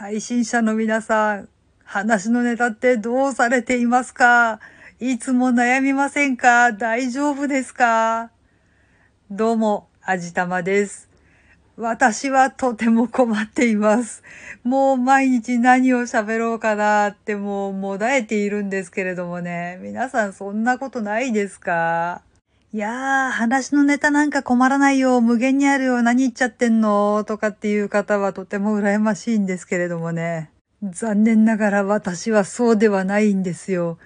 配信者の皆さん、話のネタってどうされていますか？いつも悩みませんか？大丈夫ですか？どうも、あじたまです。私はとても困っています。もう毎日何を喋ろうかなってもうもだえているんですけれどもね。皆さんそんなことないですか？いやー、話のネタなんか困らないよ、無限にあるよ、何言っちゃってんの？とかっていう方はとても羨ましいんですけれどもね。残念ながら私はそうではないんですよ。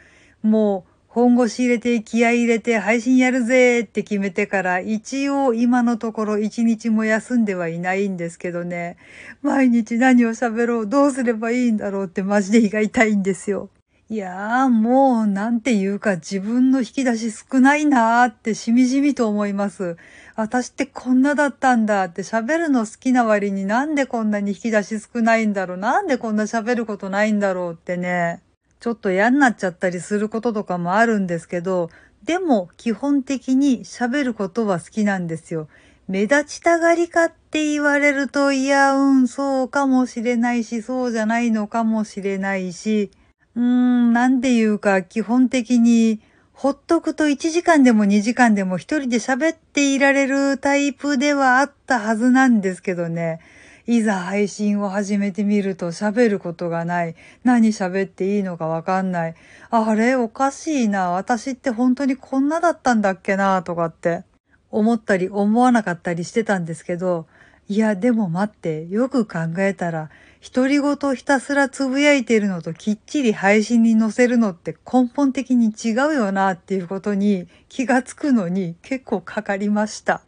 もう本腰入れて気合入れて配信やるぜって決めてから一応今のところ一日も休んではいないんですけどね。毎日何を喋ろう？どうすればいいんだろうってマジで胃が痛いんですよ。いやーもうなんていうか自分の引き出し少ないなーってしみじみと思います。私ってこんなだったんだって喋るの好きな割になんでこんなに引き出し少ないんだろうなんでこんな喋ることないんだろうってね、ちょっと嫌になっちゃったりすることとかもあるんですけど、でも基本的に喋ることは好きなんですよ。目立ちたがりかって言われると、いや、うん、そうかもしれないし、そうじゃないのかもしれないし、うーん、なんていうか、基本的に、ほっとくと1時間でも2時間でも一人で喋っていられるタイプではあったはずなんですけどね。いざ配信を始めてみると喋ることがない。何喋っていいのかわかんない。あれおかしいな。私って本当にこんなだったんだっけなとかって思ったり思わなかったりしてたんですけど、いや、でも待って、よく考えたら、独り言ひたすらつぶやいてるのときっちり配信に載せるのって根本的に違うよなっていうことに気がつくのに結構かかりました。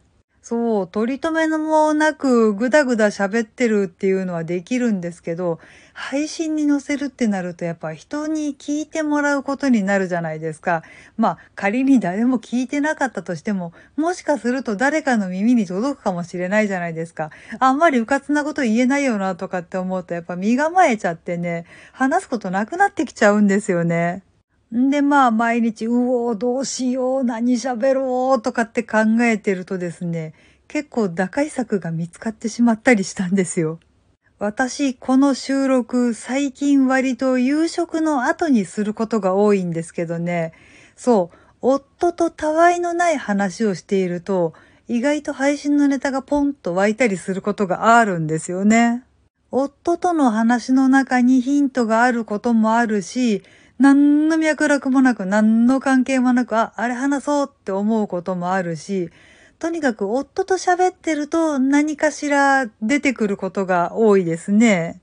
そう、取り留めのもなくぐだぐだ喋ってるっていうのはできるんですけど、配信に載せるってなるとやっぱ人に聞いてもらうことになるじゃないですか。まあ仮に誰も聞いてなかったとしても、もしかすると誰かの耳に届くかもしれないじゃないですか。あんまりうかつなこと言えないよなとかって思うとやっぱ身構えちゃってね、話すことなくなってきちゃうんですよね。んで、まあ、毎日、うおー、どうしよう、何喋ろう、とかって考えてるとですね、結構打開策が見つかってしまったりしたんですよ。私、この収録、最近割と夕食の後にすることが多いんですけどね、そう、夫とたわいのない話をしていると、意外と配信のネタがポンと湧いたりすることがあるんですよね。夫との話の中にヒントがあることもあるし、何の脈絡もなく、何の関係もなく、あ、あれ話そうって思うこともあるし、とにかく夫と喋ってると何かしら出てくることが多いですね。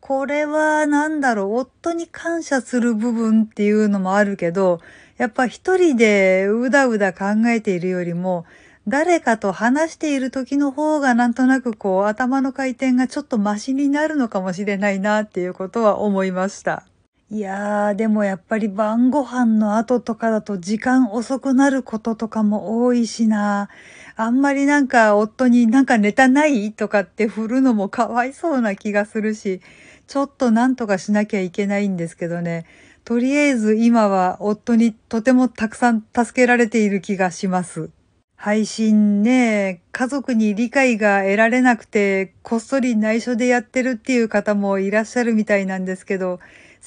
これは何だろう、夫に感謝する部分っていうのもあるけど、やっぱ一人でうだうだ考えているよりも、誰かと話している時の方がなんとなくこう頭の回転がちょっとマシになるのかもしれないなっていうことは思いました。いやー、でもやっぱり晩ご飯の後とかだと時間遅くなることとかも多いしな。あんまりなんか夫になんかネタないとかって振るのもかわいそうな気がするし、ちょっとなんとかしなきゃいけないんですけどね。とりあえず今は夫にとてもたくさん助けられている気がします。配信ね、家族に理解が得られなくて、こっそり内緒でやってるっていう方もいらっしゃるみたいなんですけど、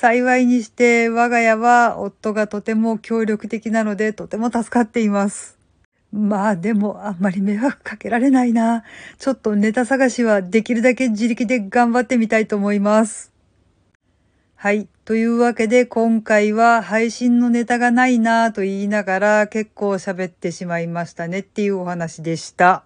幸いにして我が家は夫がとても協力的なのでとても助かっています。まあでもあんまり迷惑かけられないな。ちょっとネタ探しはできるだけ自力で頑張ってみたいと思います。はい。というわけで今回は配信のネタがないなぁと言いながら結構喋ってしまいましたねっていうお話でした。